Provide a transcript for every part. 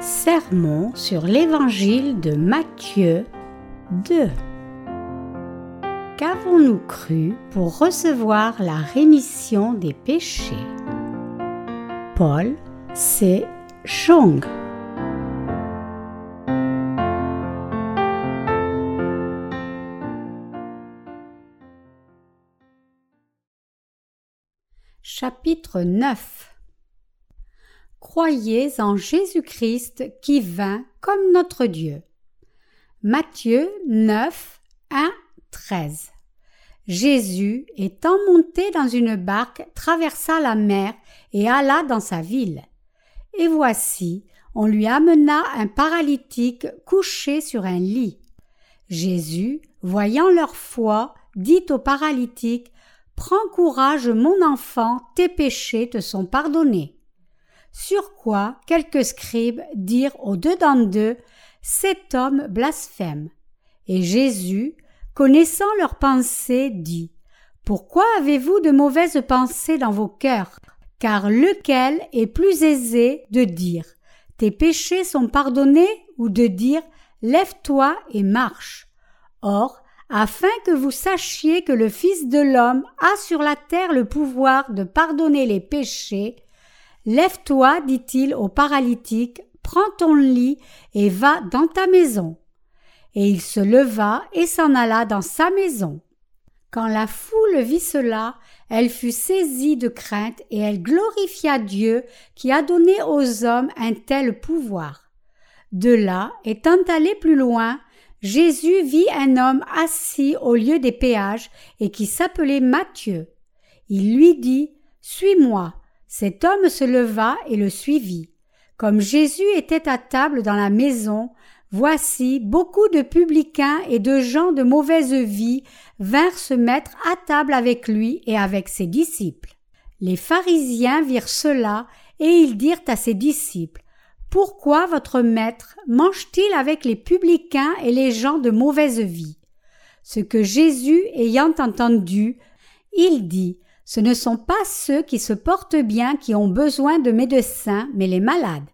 Sermon sur l'Évangile de Matthieu 2 Qu'avons-nous cru pour recevoir la rémission des péchés? Paul c'est Chong. Chapitre 9 Croyez en Jésus-Christ qui vint comme notre Dieu. Matthieu 9, 1, 13. Jésus, étant monté dans une barque, traversa la mer et alla dans sa ville. Et voici, on lui amena un paralytique couché sur un lit. Jésus, voyant leur foi, dit au paralytique Prends courage, mon enfant, tes péchés te sont pardonnés. Sur quoi quelques scribes dirent au-dedans d'eux Cet homme blasphème. Et Jésus, connaissant leurs pensées, dit Pourquoi avez-vous de mauvaises pensées dans vos cœurs? Car lequel est plus aisé de dire Tes péchés sont pardonnés ou de dire Lève-toi et marche Or, afin que vous sachiez que le Fils de l'homme a sur la terre le pouvoir de pardonner les péchés, Lève-toi, dit-il au paralytique, prends ton lit et va dans ta maison. Et il se leva et s'en alla dans sa maison. Quand la foule vit cela, elle fut saisie de crainte et elle glorifia Dieu qui a donné aux hommes un tel pouvoir. De là, étant allé plus loin, Jésus vit un homme assis au lieu des péages et qui s'appelait Matthieu. Il lui dit, Suis-moi. Cet homme se leva et le suivit. Comme Jésus était à table dans la maison, voici beaucoup de publicains et de gens de mauvaise vie vinrent se mettre à table avec lui et avec ses disciples. Les pharisiens virent cela et ils dirent à ses disciples Pourquoi votre maître mange-t-il avec les publicains et les gens de mauvaise vie? Ce que Jésus ayant entendu, il dit ce ne sont pas ceux qui se portent bien qui ont besoin de médecins, mais les malades.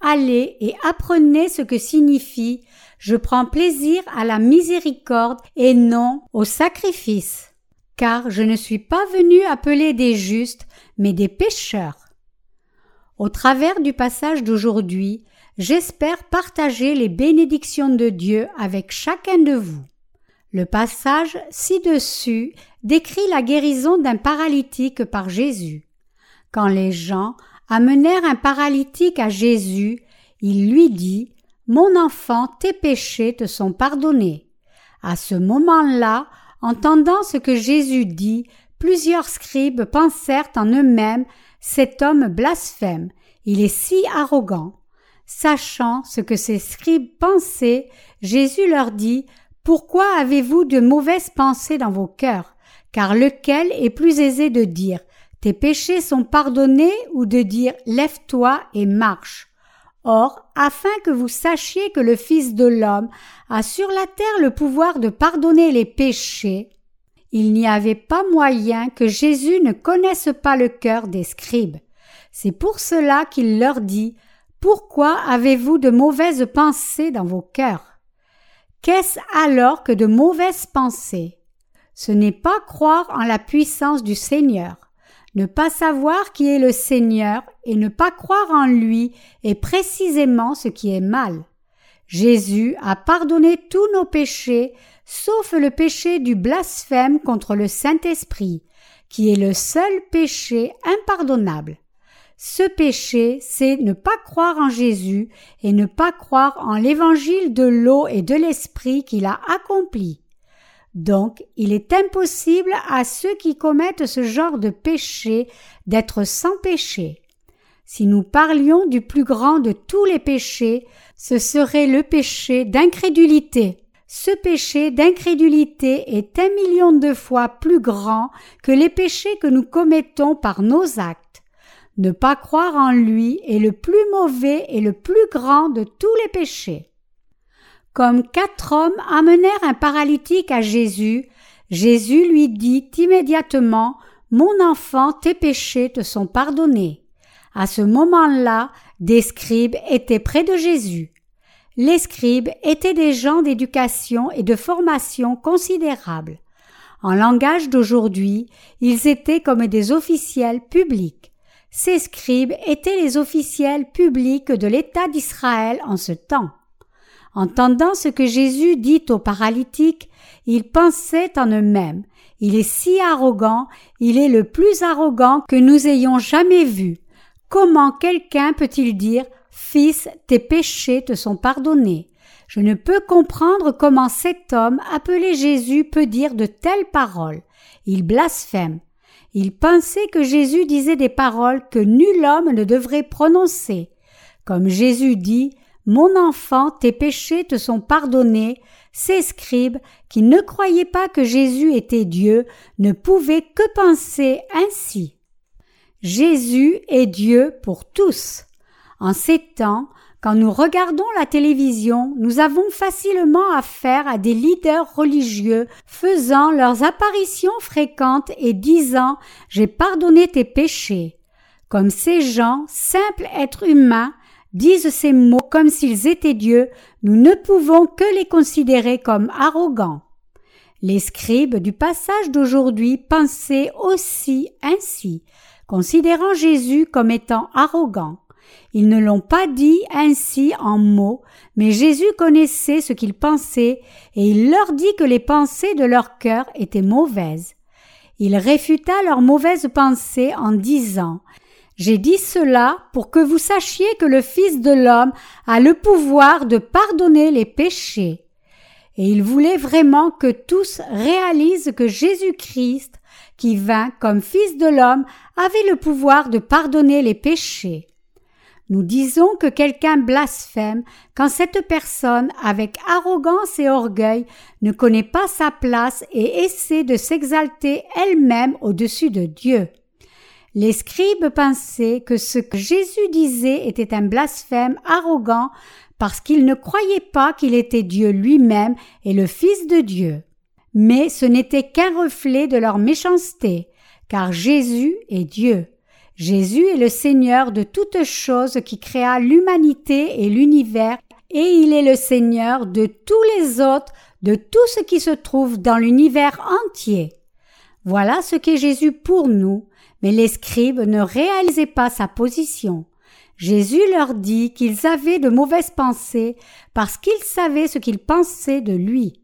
Allez et apprenez ce que signifie je prends plaisir à la miséricorde et non au sacrifice. Car je ne suis pas venu appeler des justes, mais des pécheurs. Au travers du passage d'aujourd'hui, j'espère partager les bénédictions de Dieu avec chacun de vous. Le passage ci-dessus décrit la guérison d'un paralytique par Jésus. Quand les gens amenèrent un paralytique à Jésus, il lui dit Mon enfant, tes péchés te sont pardonnés. À ce moment-là, entendant ce que Jésus dit, plusieurs scribes pensèrent en eux-mêmes Cet homme blasphème, il est si arrogant. Sachant ce que ces scribes pensaient, Jésus leur dit pourquoi avez-vous de mauvaises pensées dans vos cœurs? Car lequel est plus aisé de dire Tes péchés sont pardonnés ou de dire Lève-toi et marche Or, afin que vous sachiez que le Fils de l'homme a sur la terre le pouvoir de pardonner les péchés, il n'y avait pas moyen que Jésus ne connaisse pas le cœur des scribes. C'est pour cela qu'il leur dit Pourquoi avez-vous de mauvaises pensées dans vos cœurs? Qu'est-ce alors que de mauvaises pensées? Ce n'est pas croire en la puissance du Seigneur. Ne pas savoir qui est le Seigneur et ne pas croire en lui est précisément ce qui est mal. Jésus a pardonné tous nos péchés, sauf le péché du blasphème contre le Saint-Esprit, qui est le seul péché impardonnable. Ce péché, c'est ne pas croire en Jésus et ne pas croire en l'évangile de l'eau et de l'esprit qu'il a accompli. Donc, il est impossible à ceux qui commettent ce genre de péché d'être sans péché. Si nous parlions du plus grand de tous les péchés, ce serait le péché d'incrédulité. Ce péché d'incrédulité est un million de fois plus grand que les péchés que nous commettons par nos actes. Ne pas croire en lui est le plus mauvais et le plus grand de tous les péchés. Comme quatre hommes amenèrent un paralytique à Jésus, Jésus lui dit immédiatement Mon enfant, tes péchés te sont pardonnés. À ce moment-là, des scribes étaient près de Jésus. Les scribes étaient des gens d'éducation et de formation considérables. En langage d'aujourd'hui, ils étaient comme des officiels publics. Ces scribes étaient les officiels publics de l'État d'Israël en ce temps. Entendant ce que Jésus dit aux paralytiques, ils pensaient en eux-mêmes. Il est si arrogant, il est le plus arrogant que nous ayons jamais vu. Comment quelqu'un peut-il dire Fils, tes péchés te sont pardonnés? Je ne peux comprendre comment cet homme appelé Jésus peut dire de telles paroles. Il blasphème. Il pensait que Jésus disait des paroles que nul homme ne devrait prononcer. Comme Jésus dit, Mon enfant, tes péchés te sont pardonnés, ces scribes, qui ne croyaient pas que Jésus était Dieu, ne pouvaient que penser ainsi. Jésus est Dieu pour tous. En ces temps, quand nous regardons la télévision, nous avons facilement affaire à des leaders religieux faisant leurs apparitions fréquentes et disant J'ai pardonné tes péchés. Comme ces gens, simples êtres humains, disent ces mots comme s'ils étaient Dieu, nous ne pouvons que les considérer comme arrogants. Les scribes du passage d'aujourd'hui pensaient aussi ainsi, considérant Jésus comme étant arrogant. Ils ne l'ont pas dit ainsi en mots, mais Jésus connaissait ce qu'ils pensaient, et il leur dit que les pensées de leur cœur étaient mauvaises. Il réfuta leurs mauvaises pensées en disant J'ai dit cela pour que vous sachiez que le Fils de l'homme a le pouvoir de pardonner les péchés. Et il voulait vraiment que tous réalisent que Jésus-Christ, qui vint comme Fils de l'homme, avait le pouvoir de pardonner les péchés. Nous disons que quelqu'un blasphème quand cette personne, avec arrogance et orgueil, ne connaît pas sa place et essaie de s'exalter elle-même au-dessus de Dieu. Les scribes pensaient que ce que Jésus disait était un blasphème arrogant parce qu'ils ne croyaient pas qu'il était Dieu lui-même et le Fils de Dieu. Mais ce n'était qu'un reflet de leur méchanceté, car Jésus est Dieu. Jésus est le Seigneur de toutes choses qui créa l'humanité et l'univers, et il est le Seigneur de tous les autres, de tout ce qui se trouve dans l'univers entier. Voilà ce qu'est Jésus pour nous, mais les scribes ne réalisaient pas sa position. Jésus leur dit qu'ils avaient de mauvaises pensées parce qu'ils savaient ce qu'ils pensaient de lui.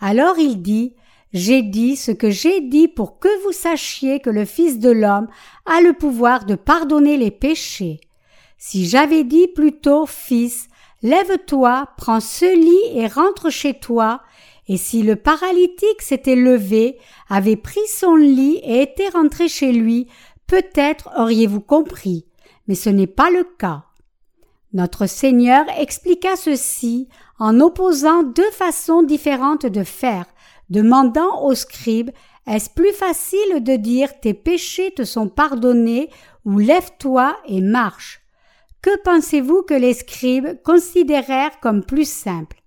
Alors il dit j'ai dit ce que j'ai dit pour que vous sachiez que le Fils de l'homme a le pouvoir de pardonner les péchés. Si j'avais dit plutôt Fils, lève-toi, prends ce lit et rentre chez toi, et si le paralytique s'était levé, avait pris son lit et était rentré chez lui, peut-être auriez-vous compris, mais ce n'est pas le cas. Notre Seigneur expliqua ceci en opposant deux façons différentes de faire, demandant au scribe Est-ce plus facile de dire tes péchés te sont pardonnés ou lève-toi et marche? Que pensez-vous que les scribes considérèrent comme plus simple?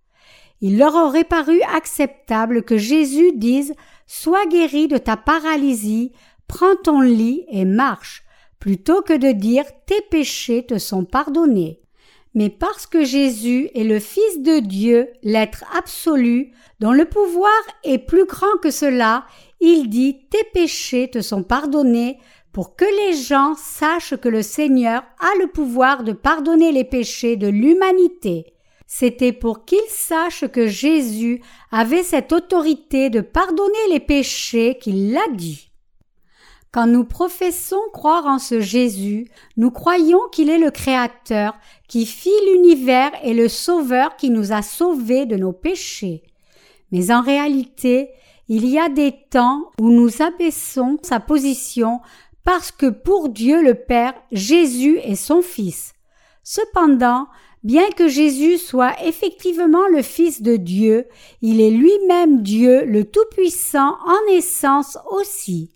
Il leur aurait paru acceptable que Jésus dise Sois guéri de ta paralysie, prends ton lit et marche, plutôt que de dire tes péchés te sont pardonnés mais parce que Jésus est le Fils de Dieu, l'être absolu, dont le pouvoir est plus grand que cela, il dit Tes péchés te sont pardonnés, pour que les gens sachent que le Seigneur a le pouvoir de pardonner les péchés de l'humanité. C'était pour qu'ils sachent que Jésus avait cette autorité de pardonner les péchés qu'il l'a dit. Quand nous professons croire en ce Jésus, nous croyons qu'il est le Créateur, qui fit l'univers et le Sauveur qui nous a sauvés de nos péchés. Mais en réalité, il y a des temps où nous abaissons sa position parce que pour Dieu le Père, Jésus est son Fils. Cependant, bien que Jésus soit effectivement le Fils de Dieu, il est lui-même Dieu le Tout-Puissant en essence aussi.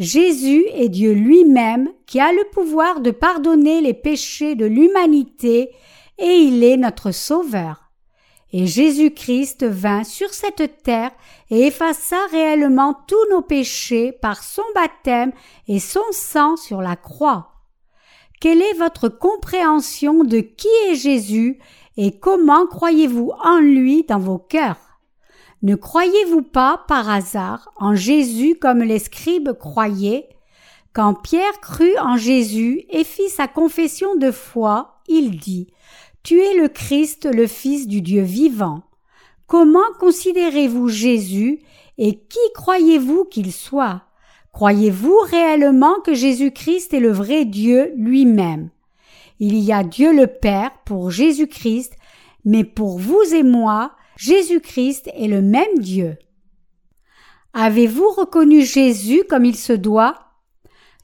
Jésus est Dieu lui-même qui a le pouvoir de pardonner les péchés de l'humanité et il est notre Sauveur. Et Jésus-Christ vint sur cette terre et effaça réellement tous nos péchés par son baptême et son sang sur la croix. Quelle est votre compréhension de qui est Jésus et comment croyez-vous en lui dans vos cœurs? Ne croyez-vous pas par hasard en Jésus comme les scribes croyaient? Quand Pierre crut en Jésus et fit sa confession de foi, il dit Tu es le Christ, le Fils du Dieu vivant. Comment considérez-vous Jésus et qui croyez-vous qu'il soit? Croyez-vous réellement que Jésus-Christ est le vrai Dieu lui-même? Il y a Dieu le Père pour Jésus-Christ, mais pour vous et moi, Jésus-Christ est le même Dieu. Avez-vous reconnu Jésus comme il se doit?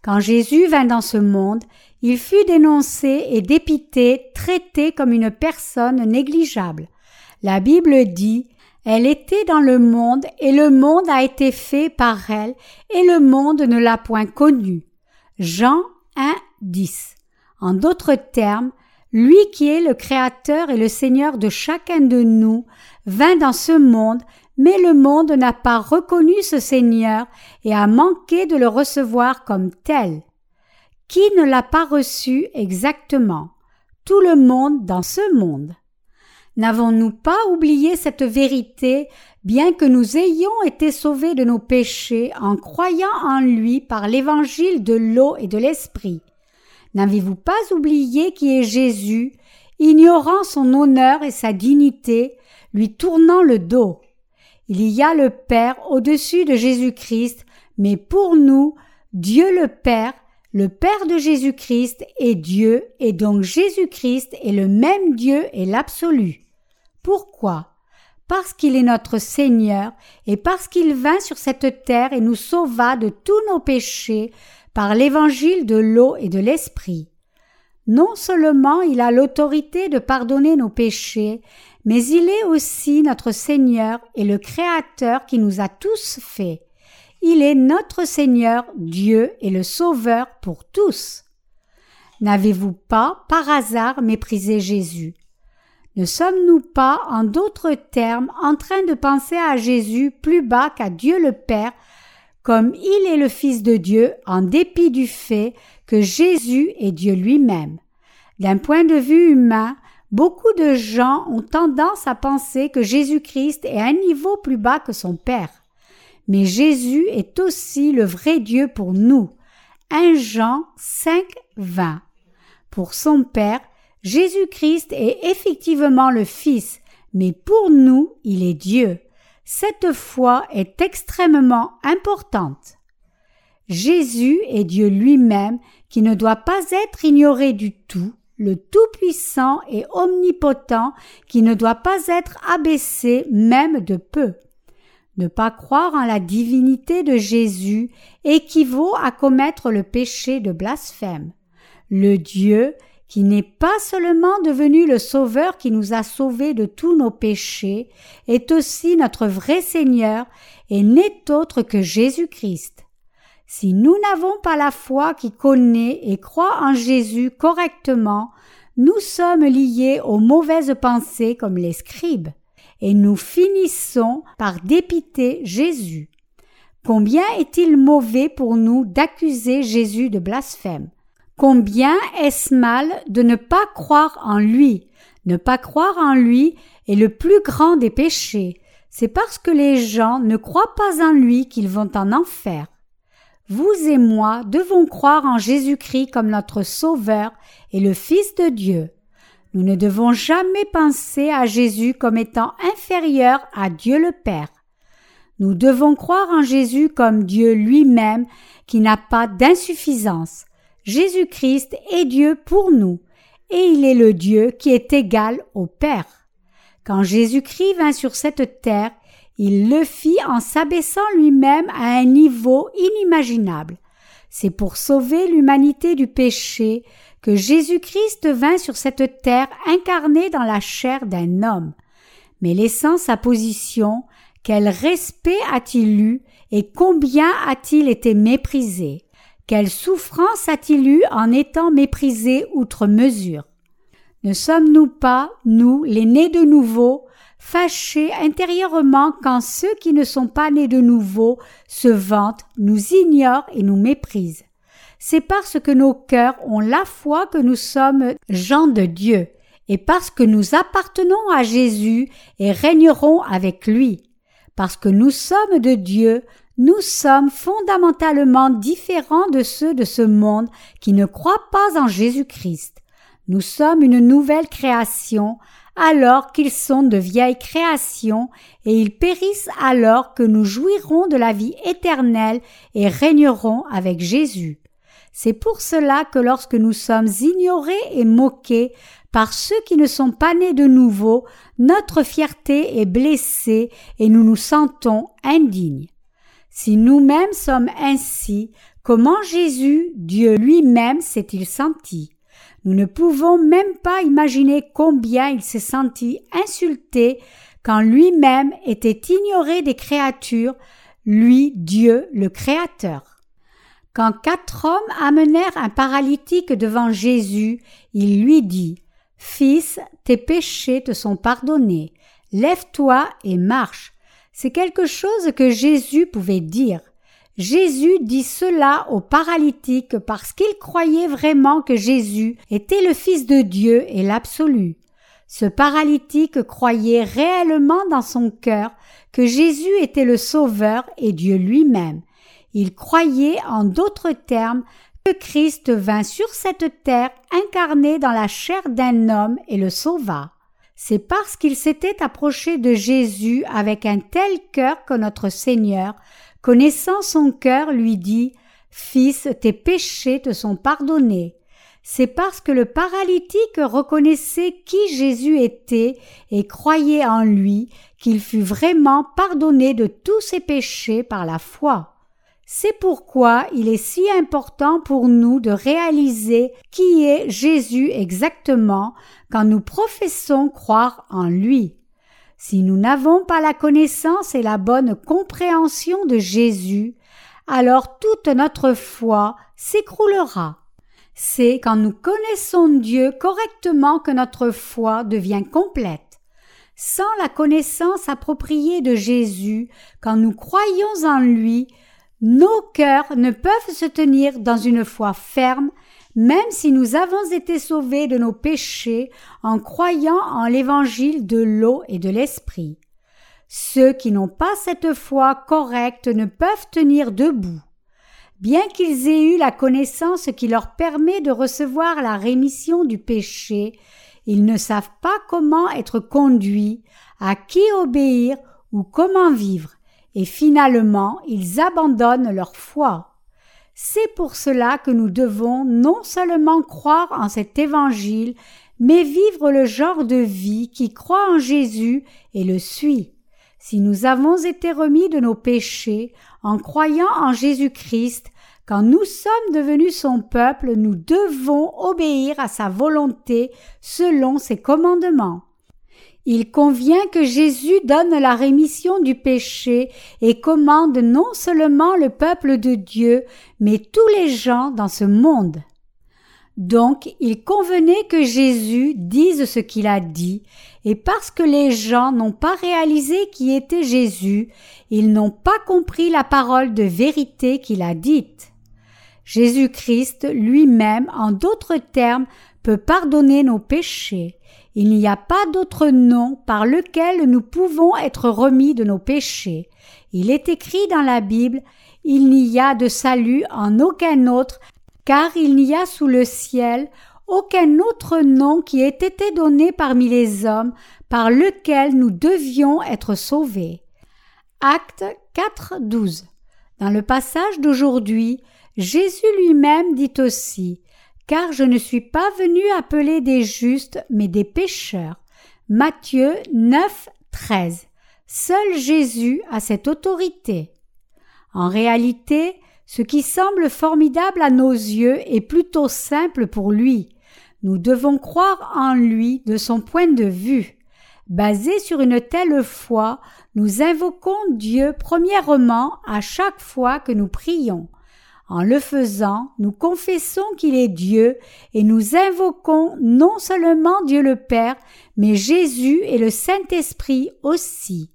Quand Jésus vint dans ce monde, il fut dénoncé et dépité, traité comme une personne négligeable. La Bible dit elle était dans le monde et le monde a été fait par elle et le monde ne l'a point connue. Jean 1, 10. En d'autres termes, lui qui est le Créateur et le Seigneur de chacun de nous vint dans ce monde, mais le monde n'a pas reconnu ce Seigneur et a manqué de le recevoir comme tel. Qui ne l'a pas reçu exactement? Tout le monde dans ce monde. N'avons-nous pas oublié cette vérité, bien que nous ayons été sauvés de nos péchés en croyant en lui par l'évangile de l'eau et de l'esprit? N'avez-vous pas oublié qui est Jésus, ignorant son honneur et sa dignité, lui tournant le dos? Il y a le Père au-dessus de Jésus-Christ, mais pour nous, Dieu le Père, le Père de Jésus-Christ est Dieu, et donc Jésus-Christ est le même Dieu et l'absolu. Pourquoi? Parce qu'il est notre Seigneur et parce qu'il vint sur cette terre et nous sauva de tous nos péchés par l'évangile de l'eau et de l'esprit. Non seulement il a l'autorité de pardonner nos péchés, mais il est aussi notre Seigneur et le Créateur qui nous a tous faits. Il est notre Seigneur, Dieu et le Sauveur pour tous. N'avez-vous pas, par hasard, méprisé Jésus? Ne sommes-nous pas, en d'autres termes, en train de penser à Jésus plus bas qu'à Dieu le Père, comme il est le Fils de Dieu, en dépit du fait que Jésus est Dieu lui-même? D'un point de vue humain, beaucoup de gens ont tendance à penser que Jésus-Christ est un niveau plus bas que son Père. Mais Jésus est aussi le vrai Dieu pour nous. 1 Jean 5, 20. Pour son Père, Jésus-Christ est effectivement le Fils, mais pour nous, il est Dieu. Cette foi est extrêmement importante. Jésus est Dieu lui-même qui ne doit pas être ignoré du tout, le Tout-Puissant et Omnipotent qui ne doit pas être abaissé même de peu. Ne pas croire en la divinité de Jésus équivaut à commettre le péché de blasphème. Le Dieu qui n'est pas seulement devenu le Sauveur qui nous a sauvés de tous nos péchés, est aussi notre vrai Seigneur et n'est autre que Jésus-Christ. Si nous n'avons pas la foi qui connaît et croit en Jésus correctement, nous sommes liés aux mauvaises pensées comme les scribes, et nous finissons par dépiter Jésus. Combien est-il mauvais pour nous d'accuser Jésus de blasphème? Combien est-ce mal de ne pas croire en lui Ne pas croire en lui est le plus grand des péchés. C'est parce que les gens ne croient pas en lui qu'ils vont en enfer. Vous et moi devons croire en Jésus-Christ comme notre Sauveur et le Fils de Dieu. Nous ne devons jamais penser à Jésus comme étant inférieur à Dieu le Père. Nous devons croire en Jésus comme Dieu lui-même qui n'a pas d'insuffisance. Jésus-Christ est Dieu pour nous, et il est le Dieu qui est égal au Père. Quand Jésus-Christ vint sur cette terre, il le fit en s'abaissant lui-même à un niveau inimaginable. C'est pour sauver l'humanité du péché que Jésus-Christ vint sur cette terre incarné dans la chair d'un homme. Mais laissant sa position, quel respect a-t-il eu et combien a-t-il été méprisé? Quelle souffrance a-t-il eu en étant méprisé outre mesure? Ne sommes-nous pas, nous, les nés de nouveau, fâchés intérieurement quand ceux qui ne sont pas nés de nouveau se vantent, nous ignorent et nous méprisent c'est parce que nos cœurs ont la foi que nous sommes gens de Dieu, et parce que nous appartenons à Jésus et régnerons avec lui. Parce que nous sommes de Dieu, nous sommes fondamentalement différents de ceux de ce monde qui ne croient pas en Jésus-Christ. Nous sommes une nouvelle création alors qu'ils sont de vieilles créations et ils périssent alors que nous jouirons de la vie éternelle et régnerons avec Jésus. C'est pour cela que lorsque nous sommes ignorés et moqués par ceux qui ne sont pas nés de nouveau, notre fierté est blessée et nous nous sentons indignes. Si nous-mêmes sommes ainsi, comment Jésus, Dieu lui-même, s'est-il senti? Nous ne pouvons même pas imaginer combien il s'est senti insulté quand lui-même était ignoré des créatures, lui Dieu le Créateur. Quand quatre hommes amenèrent un paralytique devant Jésus, il lui dit Fils, tes péchés te sont pardonnés. Lève-toi et marche. C'est quelque chose que Jésus pouvait dire. Jésus dit cela au paralytique parce qu'il croyait vraiment que Jésus était le Fils de Dieu et l'absolu. Ce paralytique croyait réellement dans son cœur que Jésus était le Sauveur et Dieu lui-même. Il croyait en d'autres termes que Christ vint sur cette terre incarné dans la chair d'un homme et le sauva. C'est parce qu'il s'était approché de Jésus avec un tel cœur que notre Seigneur, connaissant son cœur, lui dit Fils, tes péchés te sont pardonnés. C'est parce que le paralytique reconnaissait qui Jésus était et croyait en lui qu'il fut vraiment pardonné de tous ses péchés par la foi. C'est pourquoi il est si important pour nous de réaliser qui est Jésus exactement quand nous professons croire en lui. Si nous n'avons pas la connaissance et la bonne compréhension de Jésus, alors toute notre foi s'écroulera. C'est quand nous connaissons Dieu correctement que notre foi devient complète. Sans la connaissance appropriée de Jésus, quand nous croyons en lui, nos cœurs ne peuvent se tenir dans une foi ferme, même si nous avons été sauvés de nos péchés en croyant en l'évangile de l'eau et de l'esprit. Ceux qui n'ont pas cette foi correcte ne peuvent tenir debout. Bien qu'ils aient eu la connaissance qui leur permet de recevoir la rémission du péché, ils ne savent pas comment être conduits, à qui obéir ou comment vivre et finalement ils abandonnent leur foi. C'est pour cela que nous devons non seulement croire en cet évangile, mais vivre le genre de vie qui croit en Jésus et le suit. Si nous avons été remis de nos péchés en croyant en Jésus-Christ, quand nous sommes devenus son peuple, nous devons obéir à sa volonté selon ses commandements. Il convient que Jésus donne la rémission du péché et commande non seulement le peuple de Dieu, mais tous les gens dans ce monde. Donc il convenait que Jésus dise ce qu'il a dit, et parce que les gens n'ont pas réalisé qui était Jésus, ils n'ont pas compris la parole de vérité qu'il a dite. Jésus-Christ lui-même, en d'autres termes, peut pardonner nos péchés. Il n'y a pas d'autre nom par lequel nous pouvons être remis de nos péchés. Il est écrit dans la Bible Il n'y a de salut en aucun autre, car il n'y a sous le ciel aucun autre nom qui ait été donné parmi les hommes par lequel nous devions être sauvés. Acte 4, 12. Dans le passage d'aujourd'hui, Jésus lui-même dit aussi car je ne suis pas venu appeler des justes, mais des pécheurs. Matthieu 9, 13. Seul Jésus a cette autorité. En réalité, ce qui semble formidable à nos yeux est plutôt simple pour lui. Nous devons croire en lui de son point de vue. Basé sur une telle foi, nous invoquons Dieu premièrement à chaque fois que nous prions. En le faisant, nous confessons qu'il est Dieu et nous invoquons non seulement Dieu le Père, mais Jésus et le Saint-Esprit aussi.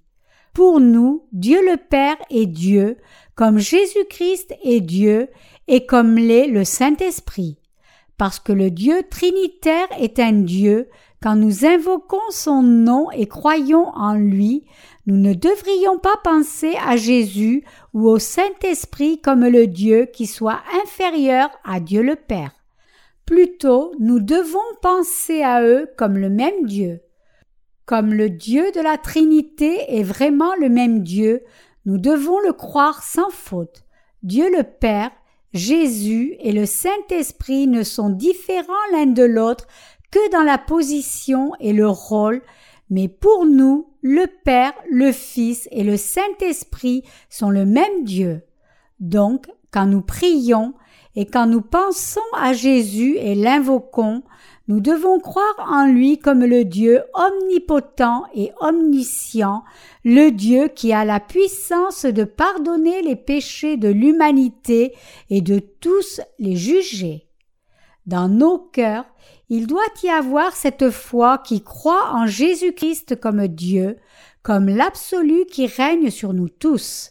Pour nous, Dieu le Père est Dieu, comme Jésus-Christ est Dieu et comme l'est le Saint-Esprit. Parce que le Dieu trinitaire est un Dieu, quand nous invoquons son nom et croyons en lui, nous ne devrions pas penser à Jésus ou au Saint-Esprit comme le Dieu qui soit inférieur à Dieu le Père. Plutôt, nous devons penser à eux comme le même Dieu. Comme le Dieu de la Trinité est vraiment le même Dieu, nous devons le croire sans faute. Dieu le Père, Jésus et le Saint-Esprit ne sont différents l'un de l'autre que dans la position et le rôle, mais pour nous, le Père, le Fils et le Saint-Esprit sont le même Dieu. Donc, quand nous prions et quand nous pensons à Jésus et l'invoquons, nous devons croire en lui comme le Dieu omnipotent et omniscient, le Dieu qui a la puissance de pardonner les péchés de l'humanité et de tous les juger. Dans nos cœurs, il doit y avoir cette foi qui croit en Jésus-Christ comme Dieu, comme l'absolu qui règne sur nous tous.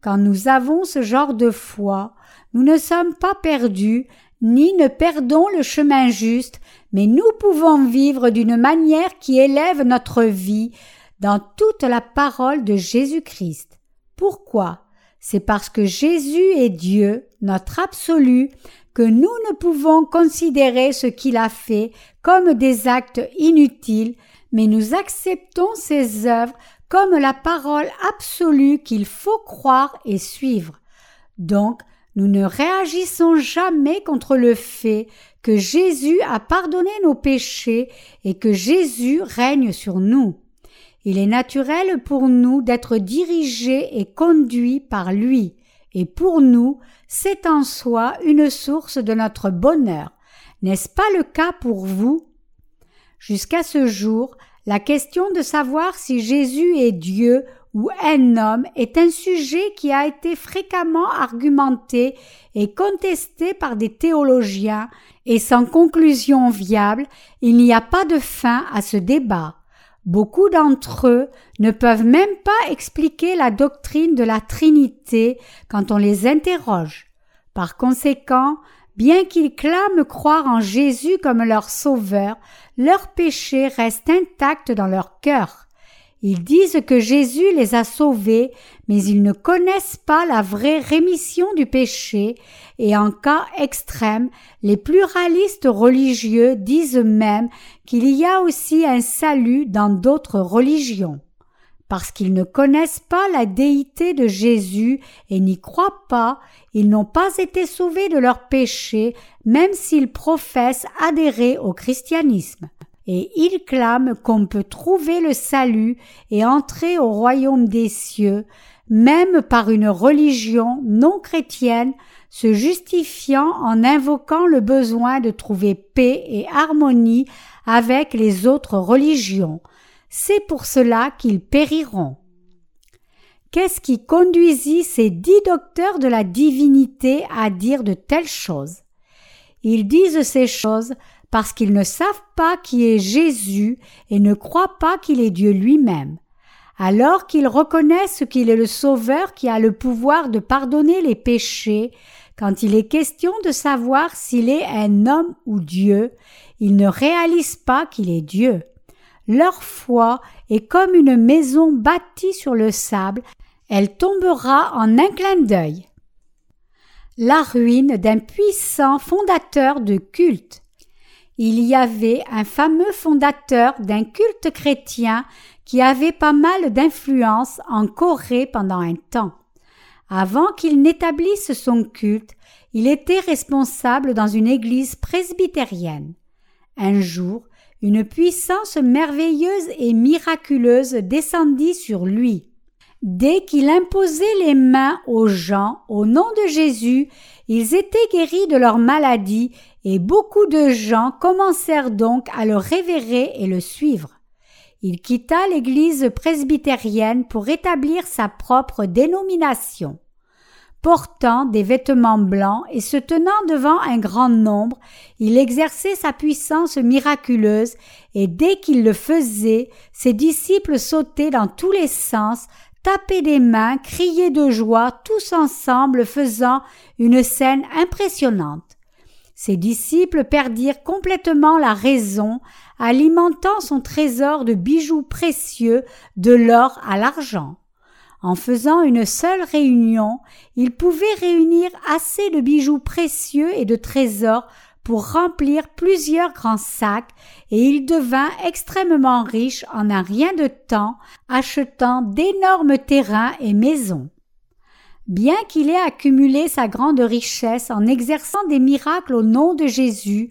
Quand nous avons ce genre de foi, nous ne sommes pas perdus, ni ne perdons le chemin juste, mais nous pouvons vivre d'une manière qui élève notre vie dans toute la parole de Jésus-Christ. Pourquoi? C'est parce que Jésus est Dieu, notre absolu, que nous ne pouvons considérer ce qu'il a fait comme des actes inutiles, mais nous acceptons ses œuvres comme la parole absolue qu'il faut croire et suivre. Donc, nous ne réagissons jamais contre le fait que Jésus a pardonné nos péchés et que Jésus règne sur nous. Il est naturel pour nous d'être dirigés et conduits par lui, et pour nous, c'est en soi une source de notre bonheur. N'est-ce pas le cas pour vous? Jusqu'à ce jour, la question de savoir si Jésus est Dieu ou un homme est un sujet qui a été fréquemment argumenté et contesté par des théologiens, et sans conclusion viable, il n'y a pas de fin à ce débat. Beaucoup d'entre eux ne peuvent même pas expliquer la doctrine de la Trinité quand on les interroge. Par conséquent, bien qu'ils clament croire en Jésus comme leur sauveur, leur péché reste intact dans leur cœur. Ils disent que Jésus les a sauvés, mais ils ne connaissent pas la vraie rémission du péché, et en cas extrême, les pluralistes religieux disent même qu'il y a aussi un salut dans d'autres religions. Parce qu'ils ne connaissent pas la déité de Jésus et n'y croient pas, ils n'ont pas été sauvés de leurs péchés, même s'ils professent adhérer au christianisme et il clame qu'on peut trouver le salut et entrer au royaume des cieux, même par une religion non chrétienne, se justifiant en invoquant le besoin de trouver paix et harmonie avec les autres religions. C'est pour cela qu'ils périront. Qu'est-ce qui conduisit ces dix docteurs de la divinité à dire de telles choses? Ils disent ces choses parce qu'ils ne savent pas qui est Jésus et ne croient pas qu'il est Dieu lui-même. Alors qu'ils reconnaissent qu'il est le Sauveur qui a le pouvoir de pardonner les péchés, quand il est question de savoir s'il est un homme ou Dieu, ils ne réalisent pas qu'il est Dieu. Leur foi est comme une maison bâtie sur le sable, elle tombera en un clin d'œil. La ruine d'un puissant fondateur de culte il y avait un fameux fondateur d'un culte chrétien qui avait pas mal d'influence en Corée pendant un temps. Avant qu'il n'établisse son culte, il était responsable dans une église presbytérienne. Un jour, une puissance merveilleuse et miraculeuse descendit sur lui. Dès qu'il imposait les mains aux gens au nom de Jésus, ils étaient guéris de leur maladie et beaucoup de gens commencèrent donc à le révérer et le suivre. Il quitta l'église presbytérienne pour établir sa propre dénomination. portant des vêtements blancs et se tenant devant un grand nombre, il exerçait sa puissance miraculeuse, et dès qu'il le faisait, ses disciples sautaient dans tous les sens, tapaient des mains, criaient de joie, tous ensemble faisant une scène impressionnante. Ses disciples perdirent complètement la raison, alimentant son trésor de bijoux précieux, de l'or à l'argent. En faisant une seule réunion, il pouvait réunir assez de bijoux précieux et de trésors pour remplir plusieurs grands sacs, et il devint extrêmement riche en un rien de temps, achetant d'énormes terrains et maisons. Bien qu'il ait accumulé sa grande richesse en exerçant des miracles au nom de Jésus,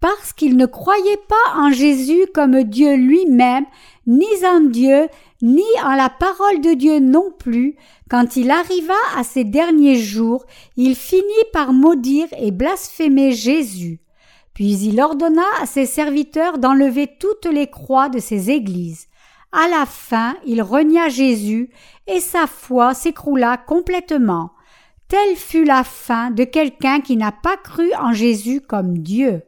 parce qu'il ne croyait pas en Jésus comme Dieu lui-même, ni en Dieu, ni en la parole de Dieu non plus, quand il arriva à ses derniers jours, il finit par maudire et blasphémer Jésus. Puis il ordonna à ses serviteurs d'enlever toutes les croix de ses églises. À la fin, il renia Jésus et sa foi s'écroula complètement. Telle fut la fin de quelqu'un qui n'a pas cru en Jésus comme Dieu.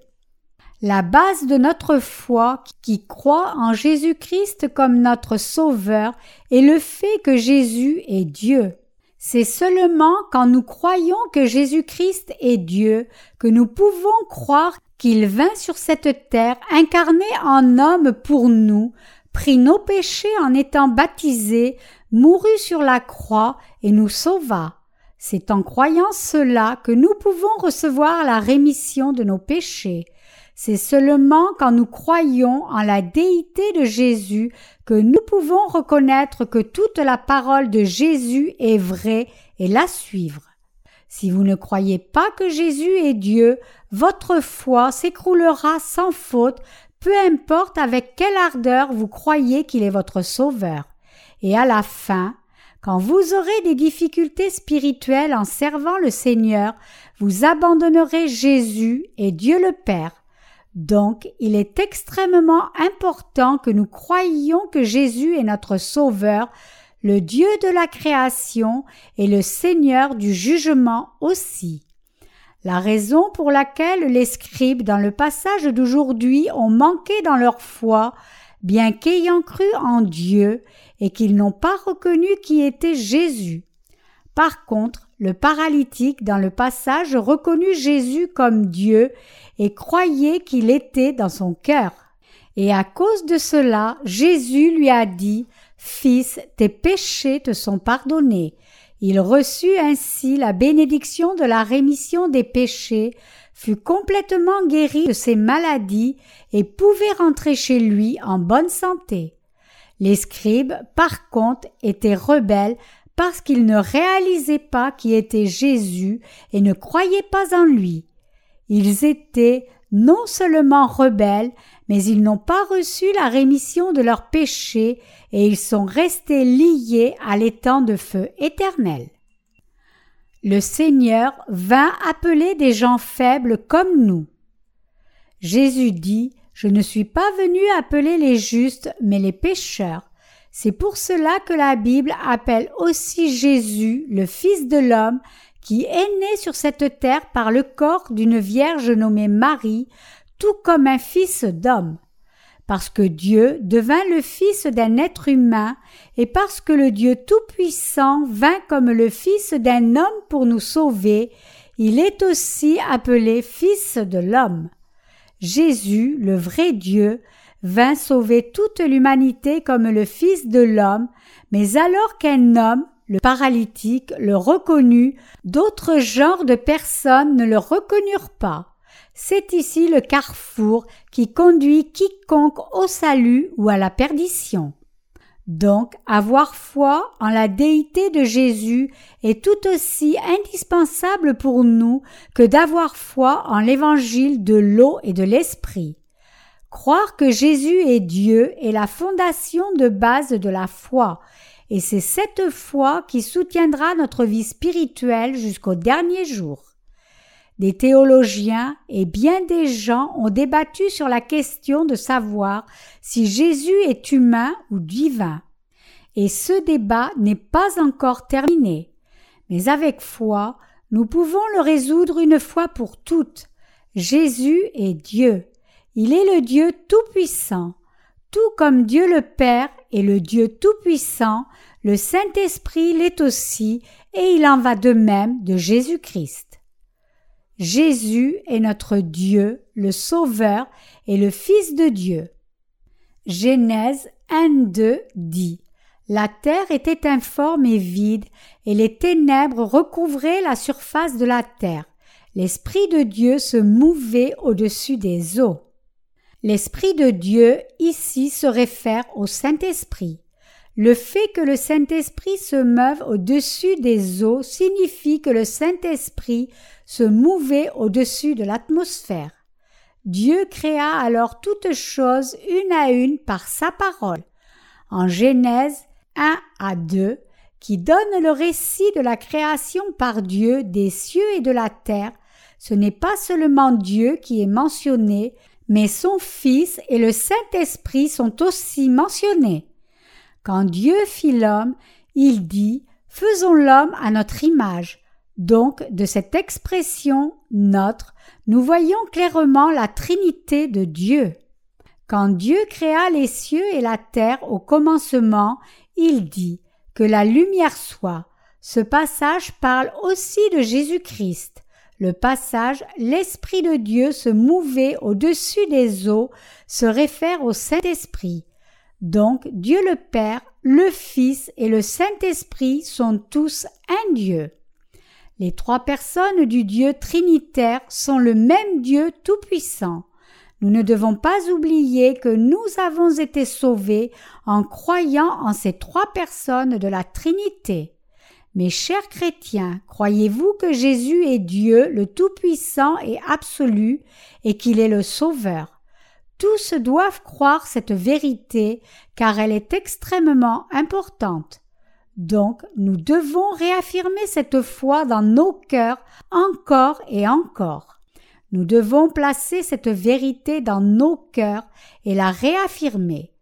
La base de notre foi qui croit en Jésus-Christ comme notre Sauveur est le fait que Jésus est Dieu. C'est seulement quand nous croyons que Jésus-Christ est Dieu que nous pouvons croire qu'il vint sur cette terre incarné en homme pour nous, prit nos péchés en étant baptisé, mourut sur la croix et nous sauva. C'est en croyant cela que nous pouvons recevoir la rémission de nos péchés. C'est seulement quand nous croyons en la déité de Jésus que nous pouvons reconnaître que toute la parole de Jésus est vraie et la suivre. Si vous ne croyez pas que Jésus est Dieu, votre foi s'écroulera sans faute, peu importe avec quelle ardeur vous croyez qu'il est votre Sauveur. Et à la fin, quand vous aurez des difficultés spirituelles en servant le Seigneur, vous abandonnerez Jésus et Dieu le Père donc, il est extrêmement important que nous croyions que Jésus est notre Sauveur, le Dieu de la création et le Seigneur du jugement aussi. La raison pour laquelle les scribes dans le passage d'aujourd'hui ont manqué dans leur foi, bien qu'ayant cru en Dieu, et qu'ils n'ont pas reconnu qui était Jésus. Par contre, le paralytique dans le passage reconnut Jésus comme Dieu et croyait qu'il était dans son cœur. Et à cause de cela, Jésus lui a dit, Fils, tes péchés te sont pardonnés. Il reçut ainsi la bénédiction de la rémission des péchés, fut complètement guéri de ses maladies et pouvait rentrer chez lui en bonne santé. Les scribes, par contre, étaient rebelles parce qu'ils ne réalisaient pas qui était Jésus et ne croyaient pas en lui. Ils étaient non seulement rebelles, mais ils n'ont pas reçu la rémission de leurs péchés et ils sont restés liés à l'étang de feu éternel. Le Seigneur vint appeler des gens faibles comme nous. Jésus dit Je ne suis pas venu appeler les justes, mais les pécheurs. C'est pour cela que la Bible appelle aussi Jésus le Fils de l'homme, qui est né sur cette terre par le corps d'une vierge nommée Marie, tout comme un fils d'homme. Parce que Dieu devint le fils d'un être humain, et parce que le Dieu Tout-Puissant vint comme le fils d'un homme pour nous sauver, il est aussi appelé fils de l'homme. Jésus, le vrai Dieu, vint sauver toute l'humanité comme le Fils de l'homme, mais alors qu'un homme, le paralytique le reconnut, d'autres genres de personnes ne le reconnurent pas. C'est ici le carrefour qui conduit quiconque au salut ou à la perdition. Donc, avoir foi en la déité de Jésus est tout aussi indispensable pour nous que d'avoir foi en l'évangile de l'eau et de l'esprit. Croire que Jésus est Dieu est la fondation de base de la foi, et c'est cette foi qui soutiendra notre vie spirituelle jusqu'au dernier jour. Des théologiens et bien des gens ont débattu sur la question de savoir si Jésus est humain ou divin. Et ce débat n'est pas encore terminé. mais avec foi, nous pouvons le résoudre une fois pour toutes. Jésus est Dieu. Il est le Dieu Tout-Puissant. Tout comme Dieu le Père est le Dieu Tout-Puissant, le Saint-Esprit l'est aussi, et il en va de même de Jésus-Christ. Jésus est notre Dieu, le Sauveur et le Fils de Dieu. Genèse 1-2 dit La terre était informe et vide, et les ténèbres recouvraient la surface de la terre. L'Esprit de Dieu se mouvait au-dessus des eaux. L'Esprit de Dieu ici se réfère au Saint-Esprit. Le fait que le Saint-Esprit se meuve au-dessus des eaux signifie que le Saint-Esprit se mouvait au-dessus de l'atmosphère. Dieu créa alors toutes choses une à une par sa parole. En Genèse 1 à 2, qui donne le récit de la création par Dieu des cieux et de la terre, ce n'est pas seulement Dieu qui est mentionné, mais son Fils et le Saint-Esprit sont aussi mentionnés. Quand Dieu fit l'homme, il dit Faisons l'homme à notre image. Donc, de cette expression notre, nous voyons clairement la Trinité de Dieu. Quand Dieu créa les cieux et la terre au commencement, il dit que la lumière soit. Ce passage parle aussi de Jésus-Christ. Le passage L'Esprit de Dieu se mouvait au-dessus des eaux se réfère au Saint-Esprit. Donc Dieu le Père, le Fils et le Saint-Esprit sont tous un Dieu. Les trois personnes du Dieu trinitaire sont le même Dieu tout-puissant. Nous ne devons pas oublier que nous avons été sauvés en croyant en ces trois personnes de la Trinité. Mes chers chrétiens, croyez-vous que Jésus est Dieu le Tout-Puissant et absolu et qu'il est le Sauveur? Tous doivent croire cette vérité car elle est extrêmement importante. Donc nous devons réaffirmer cette foi dans nos cœurs encore et encore. Nous devons placer cette vérité dans nos cœurs et la réaffirmer.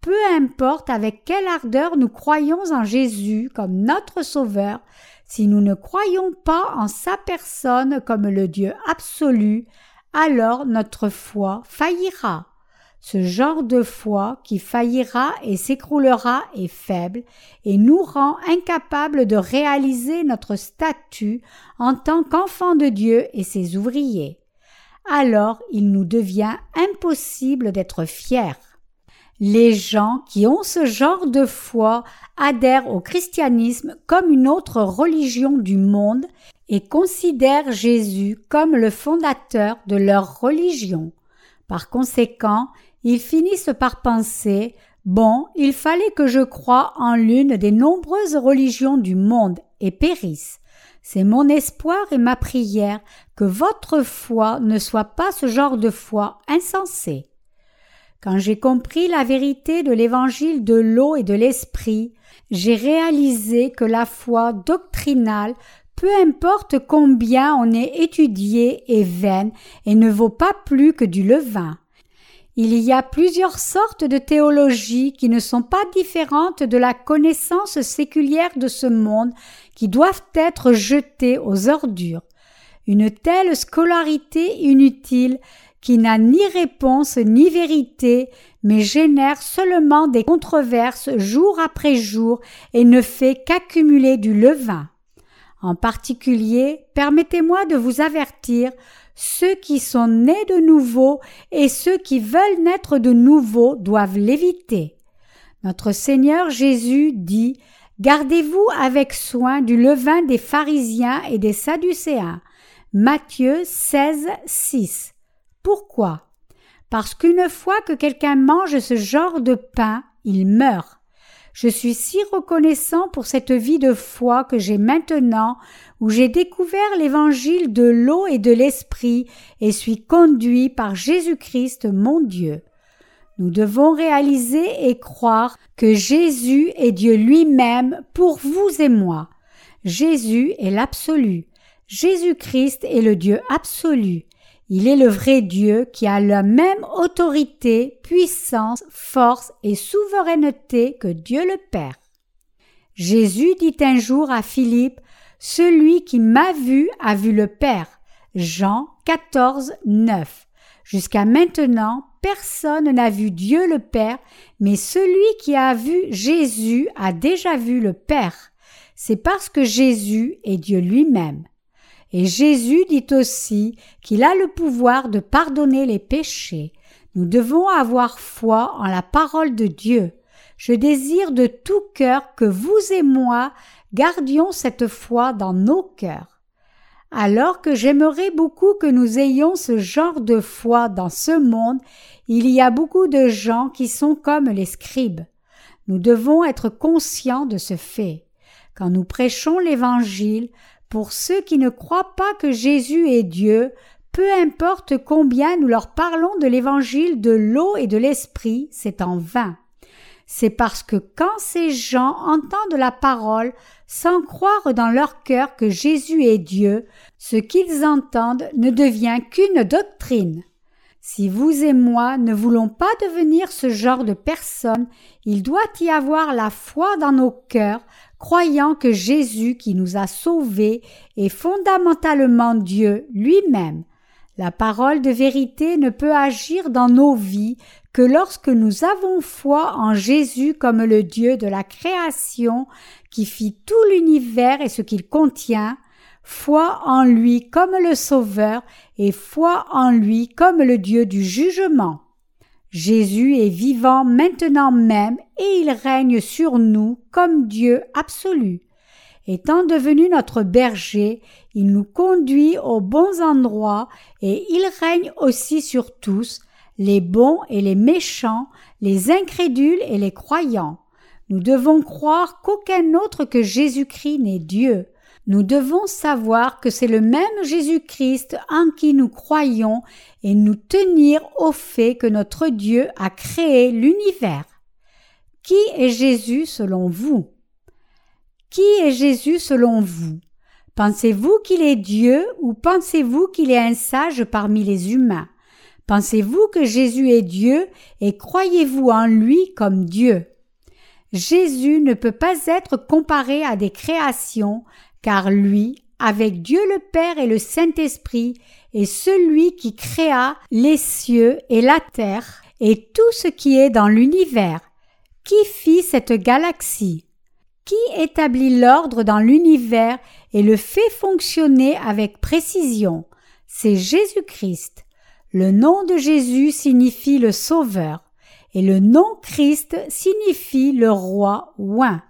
Peu importe avec quelle ardeur nous croyons en Jésus comme notre Sauveur, si nous ne croyons pas en sa personne comme le Dieu absolu, alors notre foi faillira. Ce genre de foi qui faillira et s'écroulera est faible et nous rend incapables de réaliser notre statut en tant qu'enfants de Dieu et ses ouvriers. Alors il nous devient impossible d'être fiers. Les gens qui ont ce genre de foi adhèrent au christianisme comme une autre religion du monde et considèrent Jésus comme le fondateur de leur religion. Par conséquent, ils finissent par penser Bon, il fallait que je croie en l'une des nombreuses religions du monde et périsse. C'est mon espoir et ma prière que votre foi ne soit pas ce genre de foi insensée. Quand j'ai compris la vérité de l'évangile de l'eau et de l'esprit, j'ai réalisé que la foi doctrinale peu importe combien on est étudié et vaine et ne vaut pas plus que du levain. Il y a plusieurs sortes de théologie qui ne sont pas différentes de la connaissance séculière de ce monde qui doivent être jetées aux ordures. Une telle scolarité inutile qui n'a ni réponse ni vérité, mais génère seulement des controverses jour après jour et ne fait qu'accumuler du levain. En particulier, permettez-moi de vous avertir, ceux qui sont nés de nouveau et ceux qui veulent naître de nouveau doivent l'éviter. Notre Seigneur Jésus dit Gardez-vous avec soin du levain des pharisiens et des sadducéens. Matthieu 16, 6. Pourquoi? Parce qu'une fois que quelqu'un mange ce genre de pain, il meurt. Je suis si reconnaissant pour cette vie de foi que j'ai maintenant, où j'ai découvert l'évangile de l'eau et de l'esprit et suis conduit par Jésus-Christ mon Dieu. Nous devons réaliser et croire que Jésus est Dieu lui-même pour vous et moi. Jésus est l'absolu. Jésus-Christ est le Dieu absolu. Il est le vrai Dieu qui a la même autorité, puissance, force et souveraineté que Dieu le Père. Jésus dit un jour à Philippe Celui qui m'a vu a vu le Père. Jean 14, 9. Jusqu'à maintenant, personne n'a vu Dieu le Père, mais celui qui a vu Jésus a déjà vu le Père. C'est parce que Jésus est Dieu lui-même. Et Jésus dit aussi qu'il a le pouvoir de pardonner les péchés. Nous devons avoir foi en la parole de Dieu. Je désire de tout cœur que vous et moi gardions cette foi dans nos cœurs. Alors que j'aimerais beaucoup que nous ayons ce genre de foi dans ce monde, il y a beaucoup de gens qui sont comme les scribes. Nous devons être conscients de ce fait. Quand nous prêchons l'Évangile, pour ceux qui ne croient pas que Jésus est Dieu, peu importe combien nous leur parlons de l'évangile de l'eau et de l'esprit, c'est en vain. C'est parce que quand ces gens entendent la parole sans croire dans leur cœur que Jésus est Dieu, ce qu'ils entendent ne devient qu'une doctrine. Si vous et moi ne voulons pas devenir ce genre de personnes, il doit y avoir la foi dans nos cœurs, croyant que Jésus qui nous a sauvés est fondamentalement Dieu lui-même, la parole de vérité ne peut agir dans nos vies que lorsque nous avons foi en Jésus comme le Dieu de la création qui fit tout l'univers et ce qu'il contient, foi en lui comme le Sauveur et foi en lui comme le Dieu du jugement. Jésus est vivant maintenant même et il règne sur nous comme Dieu absolu. Étant devenu notre berger, il nous conduit aux bons endroits et il règne aussi sur tous, les bons et les méchants, les incrédules et les croyants. Nous devons croire qu'aucun autre que Jésus-Christ n'est Dieu. Nous devons savoir que c'est le même Jésus-Christ en qui nous croyons et nous tenir au fait que notre Dieu a créé l'univers. Qui est Jésus selon vous? Qui est Jésus selon vous? Pensez-vous qu'il est Dieu ou pensez-vous qu'il est un sage parmi les humains? Pensez-vous que Jésus est Dieu et croyez-vous en lui comme Dieu? Jésus ne peut pas être comparé à des créations, car lui, avec Dieu le Père et le Saint-Esprit, est celui qui créa les cieux et la terre et tout ce qui est dans l'univers. Qui fit cette galaxie? Qui établit l'ordre dans l'univers et le fait fonctionner avec précision? C'est Jésus-Christ. Le nom de Jésus signifie le Sauveur, et le nom Christ signifie le roi oint.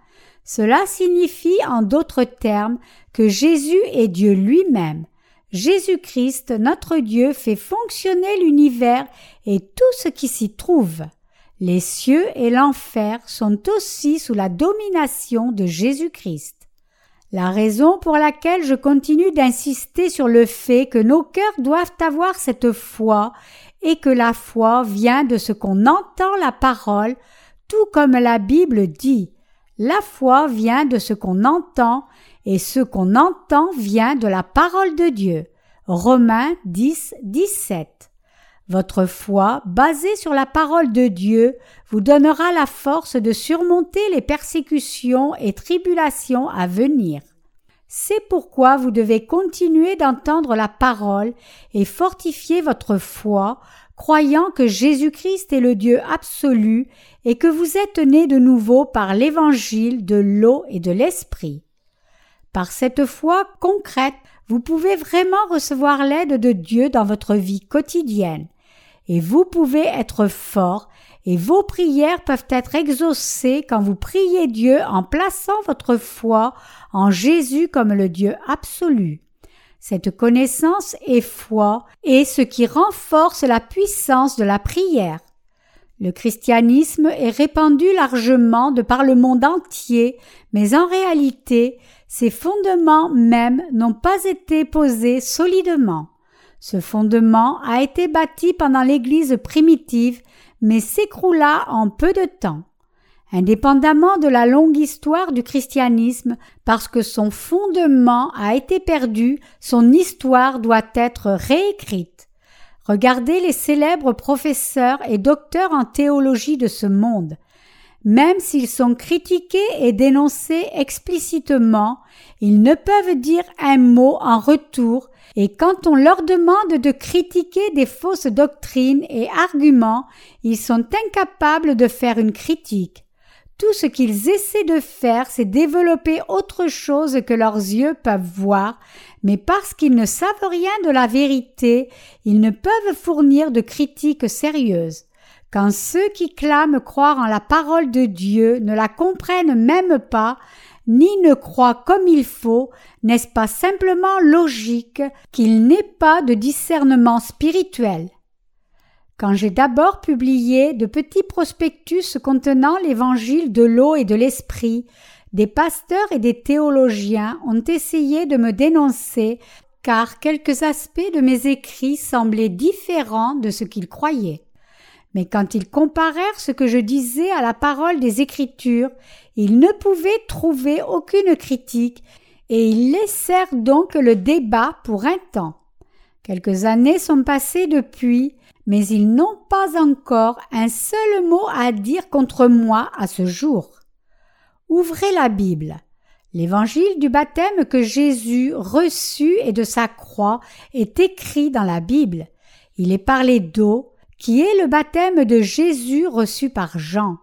Cela signifie en d'autres termes que Jésus est Dieu lui-même. Jésus-Christ, notre Dieu, fait fonctionner l'univers et tout ce qui s'y trouve. Les cieux et l'enfer sont aussi sous la domination de Jésus-Christ. La raison pour laquelle je continue d'insister sur le fait que nos cœurs doivent avoir cette foi et que la foi vient de ce qu'on entend la parole, tout comme la Bible dit. La foi vient de ce qu'on entend et ce qu'on entend vient de la parole de Dieu. Romains 10, 17. Votre foi, basée sur la parole de Dieu, vous donnera la force de surmonter les persécutions et tribulations à venir. C'est pourquoi vous devez continuer d'entendre la parole et fortifier votre foi, croyant que Jésus-Christ est le Dieu absolu et que vous êtes né de nouveau par l'évangile de l'eau et de l'esprit. Par cette foi concrète, vous pouvez vraiment recevoir l'aide de Dieu dans votre vie quotidienne et vous pouvez être fort et vos prières peuvent être exaucées quand vous priez Dieu en plaçant votre foi en Jésus comme le Dieu absolu. Cette connaissance et foi est ce qui renforce la puissance de la prière. Le christianisme est répandu largement de par le monde entier, mais en réalité, ses fondements mêmes n'ont pas été posés solidement. Ce fondement a été bâti pendant l'Église primitive, mais s'écroula en peu de temps. Indépendamment de la longue histoire du christianisme, parce que son fondement a été perdu, son histoire doit être réécrite. Regardez les célèbres professeurs et docteurs en théologie de ce monde. même s'ils sont critiqués et dénoncés explicitement, ils ne peuvent dire un mot en retour, et quand on leur demande de critiquer des fausses doctrines et arguments, ils sont incapables de faire une critique. Tout ce qu'ils essaient de faire, c'est développer autre chose que leurs yeux peuvent voir, mais parce qu'ils ne savent rien de la vérité, ils ne peuvent fournir de critiques sérieuses. Quand ceux qui clament croire en la parole de Dieu ne la comprennent même pas, ni ne croient comme il faut, n'est-ce pas simplement logique qu'il n'ait pas de discernement spirituel? Quand j'ai d'abord publié de petits prospectus contenant l'évangile de l'eau et de l'esprit, des pasteurs et des théologiens ont essayé de me dénoncer car quelques aspects de mes écrits semblaient différents de ce qu'ils croyaient. Mais quand ils comparèrent ce que je disais à la parole des Écritures, ils ne pouvaient trouver aucune critique et ils laissèrent donc le débat pour un temps. Quelques années sont passées depuis, mais ils n'ont pas encore un seul mot à dire contre moi à ce jour. Ouvrez la Bible. L'évangile du baptême que Jésus reçut et de sa croix est écrit dans la Bible. Il est parlé d'eau, qui est le baptême de Jésus reçu par Jean.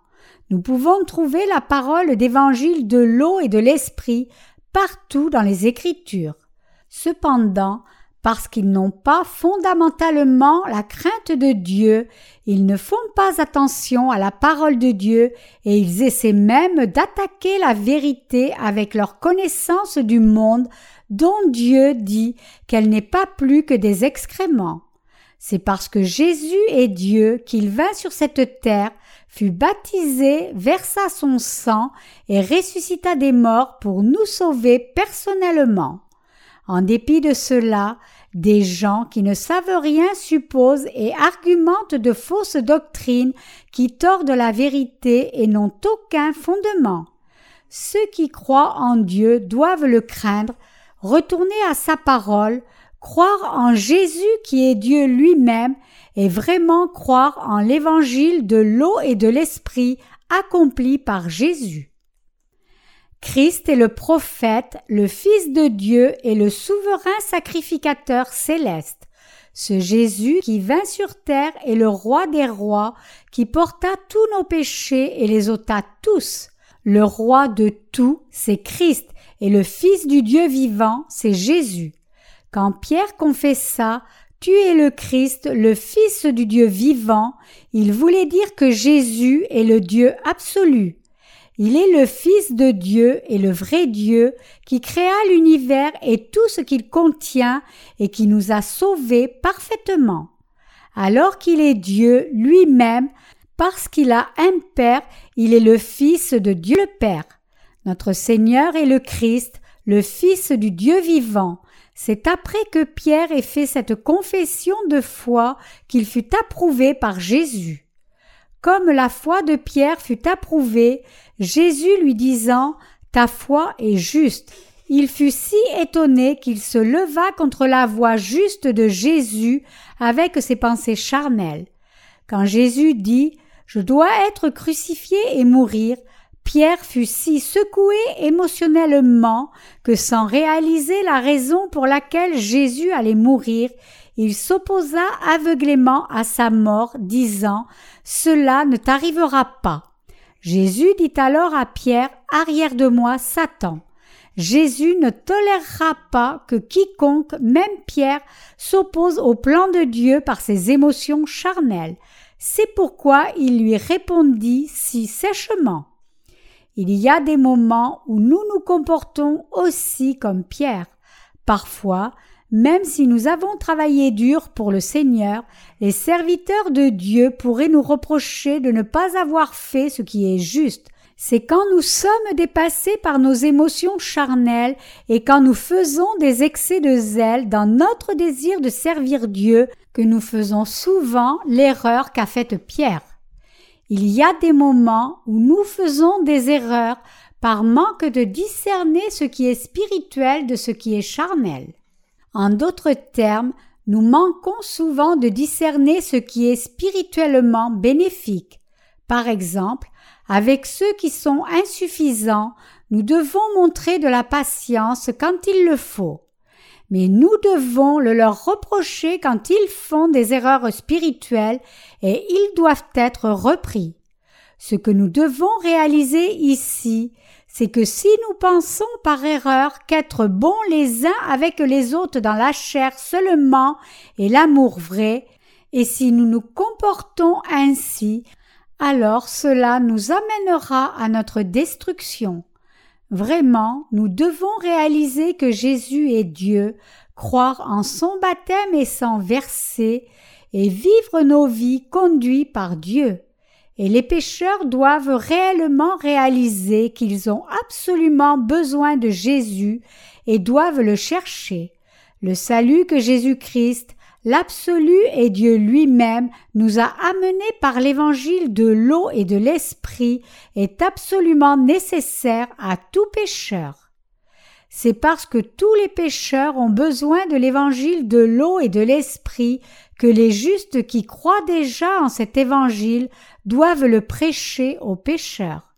Nous pouvons trouver la parole d'évangile de l'eau et de l'esprit partout dans les Écritures. Cependant, parce qu'ils n'ont pas fondamentalement la crainte de Dieu, ils ne font pas attention à la parole de Dieu et ils essaient même d'attaquer la vérité avec leur connaissance du monde dont Dieu dit qu'elle n'est pas plus que des excréments. C'est parce que Jésus est Dieu qu'il vint sur cette terre, fut baptisé, versa son sang et ressuscita des morts pour nous sauver personnellement. En dépit de cela, des gens qui ne savent rien supposent et argumentent de fausses doctrines qui tordent la vérité et n'ont aucun fondement. Ceux qui croient en Dieu doivent le craindre, retourner à sa parole, croire en Jésus qui est Dieu lui-même et vraiment croire en l'évangile de l'eau et de l'esprit accompli par Jésus. Christ est le prophète, le Fils de Dieu et le souverain sacrificateur céleste. Ce Jésus qui vint sur terre est le roi des rois, qui porta tous nos péchés et les ôta tous. Le roi de tout, c'est Christ, et le Fils du Dieu vivant, c'est Jésus. Quand Pierre confessa Tu es le Christ, le Fils du Dieu vivant, il voulait dire que Jésus est le Dieu absolu. Il est le Fils de Dieu et le vrai Dieu qui créa l'univers et tout ce qu'il contient et qui nous a sauvés parfaitement. Alors qu'il est Dieu lui-même, parce qu'il a un Père, il est le Fils de Dieu le Père. Notre Seigneur est le Christ, le Fils du Dieu vivant. C'est après que Pierre ait fait cette confession de foi qu'il fut approuvé par Jésus. Comme la foi de Pierre fut approuvée, Jésus lui disant Ta foi est juste. Il fut si étonné qu'il se leva contre la voix juste de Jésus avec ses pensées charnelles. Quand Jésus dit Je dois être crucifié et mourir, Pierre fut si secoué émotionnellement que sans réaliser la raison pour laquelle Jésus allait mourir, il s'opposa aveuglément à sa mort, disant Cela ne t'arrivera pas. Jésus dit alors à Pierre Arrière de moi, Satan. Jésus ne tolérera pas que quiconque, même Pierre, s'oppose au plan de Dieu par ses émotions charnelles. C'est pourquoi il lui répondit si sèchement. Il y a des moments où nous nous comportons aussi comme Pierre. Parfois, même si nous avons travaillé dur pour le Seigneur, les serviteurs de Dieu pourraient nous reprocher de ne pas avoir fait ce qui est juste. C'est quand nous sommes dépassés par nos émotions charnelles et quand nous faisons des excès de zèle dans notre désir de servir Dieu que nous faisons souvent l'erreur qu'a faite Pierre. Il y a des moments où nous faisons des erreurs par manque de discerner ce qui est spirituel de ce qui est charnel. En d'autres termes, nous manquons souvent de discerner ce qui est spirituellement bénéfique. Par exemple, Avec ceux qui sont insuffisants, nous devons montrer de la patience quand il le faut. Mais nous devons le leur reprocher quand ils font des erreurs spirituelles et ils doivent être repris. Ce que nous devons réaliser ici, c'est que si nous pensons par erreur qu'être bons les uns avec les autres dans la chair seulement est l'amour vrai, et si nous nous comportons ainsi, alors cela nous amènera à notre destruction. Vraiment, nous devons réaliser que Jésus est Dieu, croire en son baptême et s'en verser, et vivre nos vies conduits par Dieu. Et les pécheurs doivent réellement réaliser qu'ils ont absolument besoin de Jésus et doivent le chercher. Le salut que Jésus-Christ L'absolu et Dieu lui-même nous a amenés par l'évangile de l'eau et de l'esprit est absolument nécessaire à tout pécheur. C'est parce que tous les pécheurs ont besoin de l'évangile de l'eau et de l'esprit que les justes qui croient déjà en cet évangile doivent le prêcher aux pécheurs.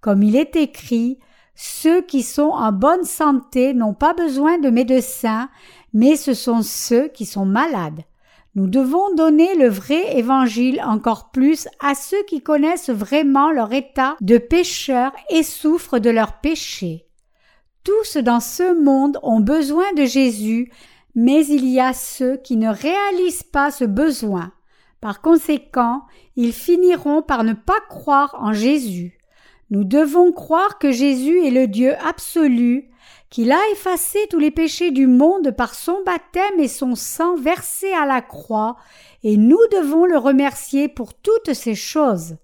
Comme il est écrit, ceux qui sont en bonne santé n'ont pas besoin de médecins, mais ce sont ceux qui sont malades. Nous devons donner le vrai évangile encore plus à ceux qui connaissent vraiment leur état de pécheurs et souffrent de leurs péchés. Tous dans ce monde ont besoin de Jésus, mais il y a ceux qui ne réalisent pas ce besoin. Par conséquent, ils finiront par ne pas croire en Jésus. Nous devons croire que Jésus est le Dieu absolu, qu'il a effacé tous les péchés du monde par son baptême et son sang versé à la croix, et nous devons le remercier pour toutes ces choses.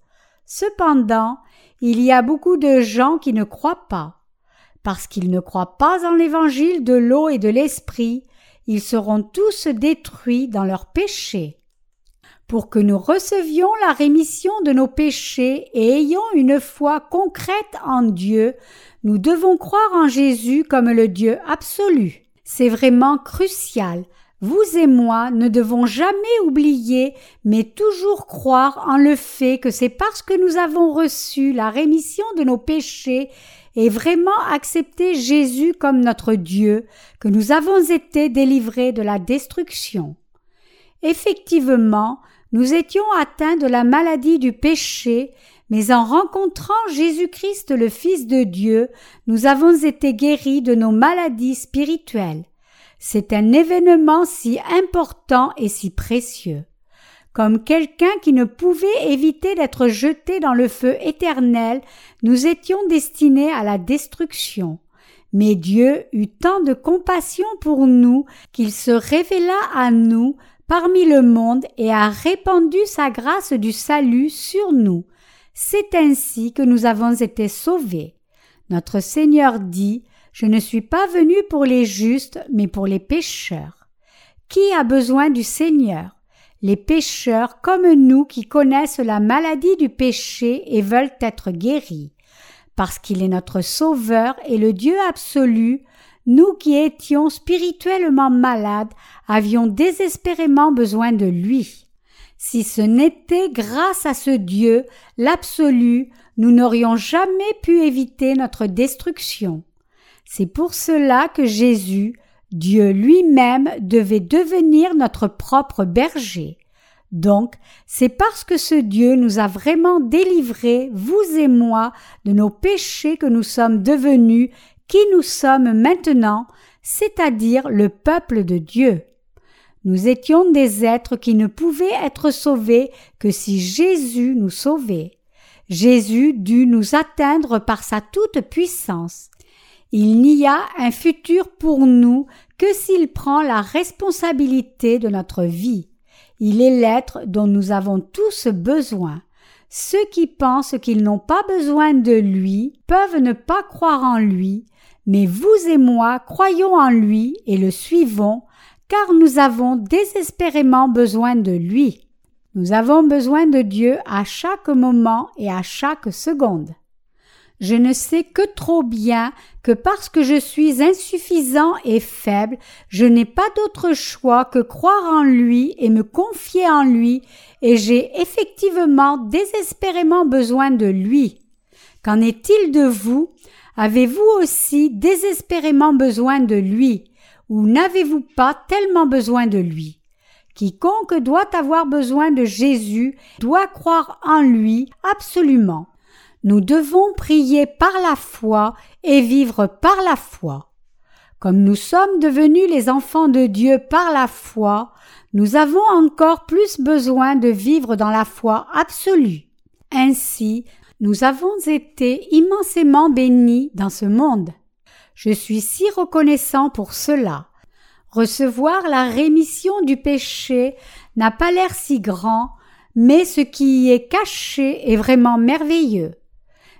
Cependant, il y a beaucoup de gens qui ne croient pas. Parce qu'ils ne croient pas en l'évangile de l'eau et de l'esprit, ils seront tous détruits dans leurs péchés pour que nous recevions la rémission de nos péchés et ayons une foi concrète en Dieu, nous devons croire en Jésus comme le Dieu absolu. C'est vraiment crucial. Vous et moi ne devons jamais oublier, mais toujours croire en le fait que c'est parce que nous avons reçu la rémission de nos péchés et vraiment accepté Jésus comme notre Dieu que nous avons été délivrés de la destruction. Effectivement, nous étions atteints de la maladie du péché, mais en rencontrant Jésus-Christ le Fils de Dieu, nous avons été guéris de nos maladies spirituelles. C'est un événement si important et si précieux. Comme quelqu'un qui ne pouvait éviter d'être jeté dans le feu éternel, nous étions destinés à la destruction. Mais Dieu eut tant de compassion pour nous qu'il se révéla à nous parmi le monde et a répandu sa grâce du salut sur nous. C'est ainsi que nous avons été sauvés. Notre Seigneur dit Je ne suis pas venu pour les justes, mais pour les pécheurs. Qui a besoin du Seigneur? Les pécheurs comme nous qui connaissent la maladie du péché et veulent être guéris. Parce qu'il est notre Sauveur et le Dieu absolu, nous qui étions spirituellement malades avions désespérément besoin de lui. Si ce n'était grâce à ce Dieu, l'absolu, nous n'aurions jamais pu éviter notre destruction. C'est pour cela que Jésus, Dieu lui-même, devait devenir notre propre berger. Donc, c'est parce que ce Dieu nous a vraiment délivrés, vous et moi, de nos péchés que nous sommes devenus qui nous sommes maintenant, c'est-à-dire le peuple de Dieu. Nous étions des êtres qui ne pouvaient être sauvés que si Jésus nous sauvait. Jésus dut nous atteindre par sa toute puissance. Il n'y a un futur pour nous que s'il prend la responsabilité de notre vie. Il est l'être dont nous avons tous besoin. Ceux qui pensent qu'ils n'ont pas besoin de lui peuvent ne pas croire en lui, mais vous et moi croyons en lui et le suivons, car nous avons désespérément besoin de lui. Nous avons besoin de Dieu à chaque moment et à chaque seconde. Je ne sais que trop bien que parce que je suis insuffisant et faible, je n'ai pas d'autre choix que croire en lui et me confier en lui, et j'ai effectivement désespérément besoin de lui. Qu'en est-il de vous? Avez-vous aussi désespérément besoin de lui, ou n'avez-vous pas tellement besoin de lui? Quiconque doit avoir besoin de Jésus doit croire en lui absolument. Nous devons prier par la foi et vivre par la foi. Comme nous sommes devenus les enfants de Dieu par la foi, nous avons encore plus besoin de vivre dans la foi absolue. Ainsi, nous avons été immensément bénis dans ce monde. Je suis si reconnaissant pour cela. Recevoir la rémission du péché n'a pas l'air si grand, mais ce qui y est caché est vraiment merveilleux.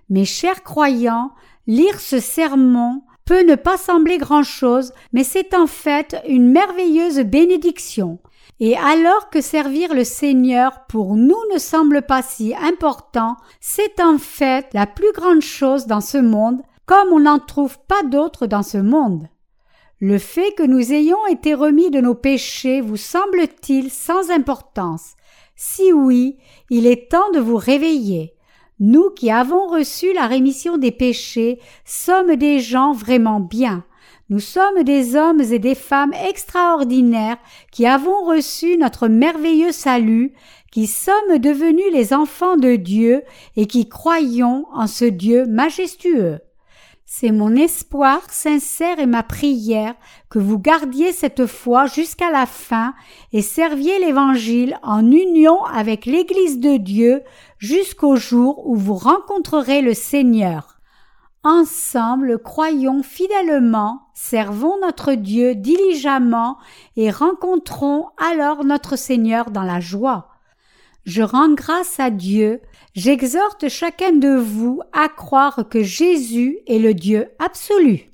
Mes chers croyants, lire ce sermon peut ne pas sembler grand-chose, mais c'est en fait une merveilleuse bénédiction. Et alors que servir le Seigneur pour nous ne semble pas si important, c'est en fait la plus grande chose dans ce monde, comme on n'en trouve pas d'autre dans ce monde. Le fait que nous ayons été remis de nos péchés vous semble-t-il sans importance? Si oui, il est temps de vous réveiller. Nous qui avons reçu la rémission des péchés sommes des gens vraiment bien. Nous sommes des hommes et des femmes extraordinaires qui avons reçu notre merveilleux salut, qui sommes devenus les enfants de Dieu et qui croyons en ce Dieu majestueux. C'est mon espoir sincère et ma prière que vous gardiez cette foi jusqu'à la fin et serviez l'Évangile en union avec l'Église de Dieu jusqu'au jour où vous rencontrerez le Seigneur. Ensemble, croyons fidèlement, servons notre Dieu diligemment et rencontrons alors notre Seigneur dans la joie. Je rends grâce à Dieu, j'exhorte chacun de vous à croire que Jésus est le Dieu absolu.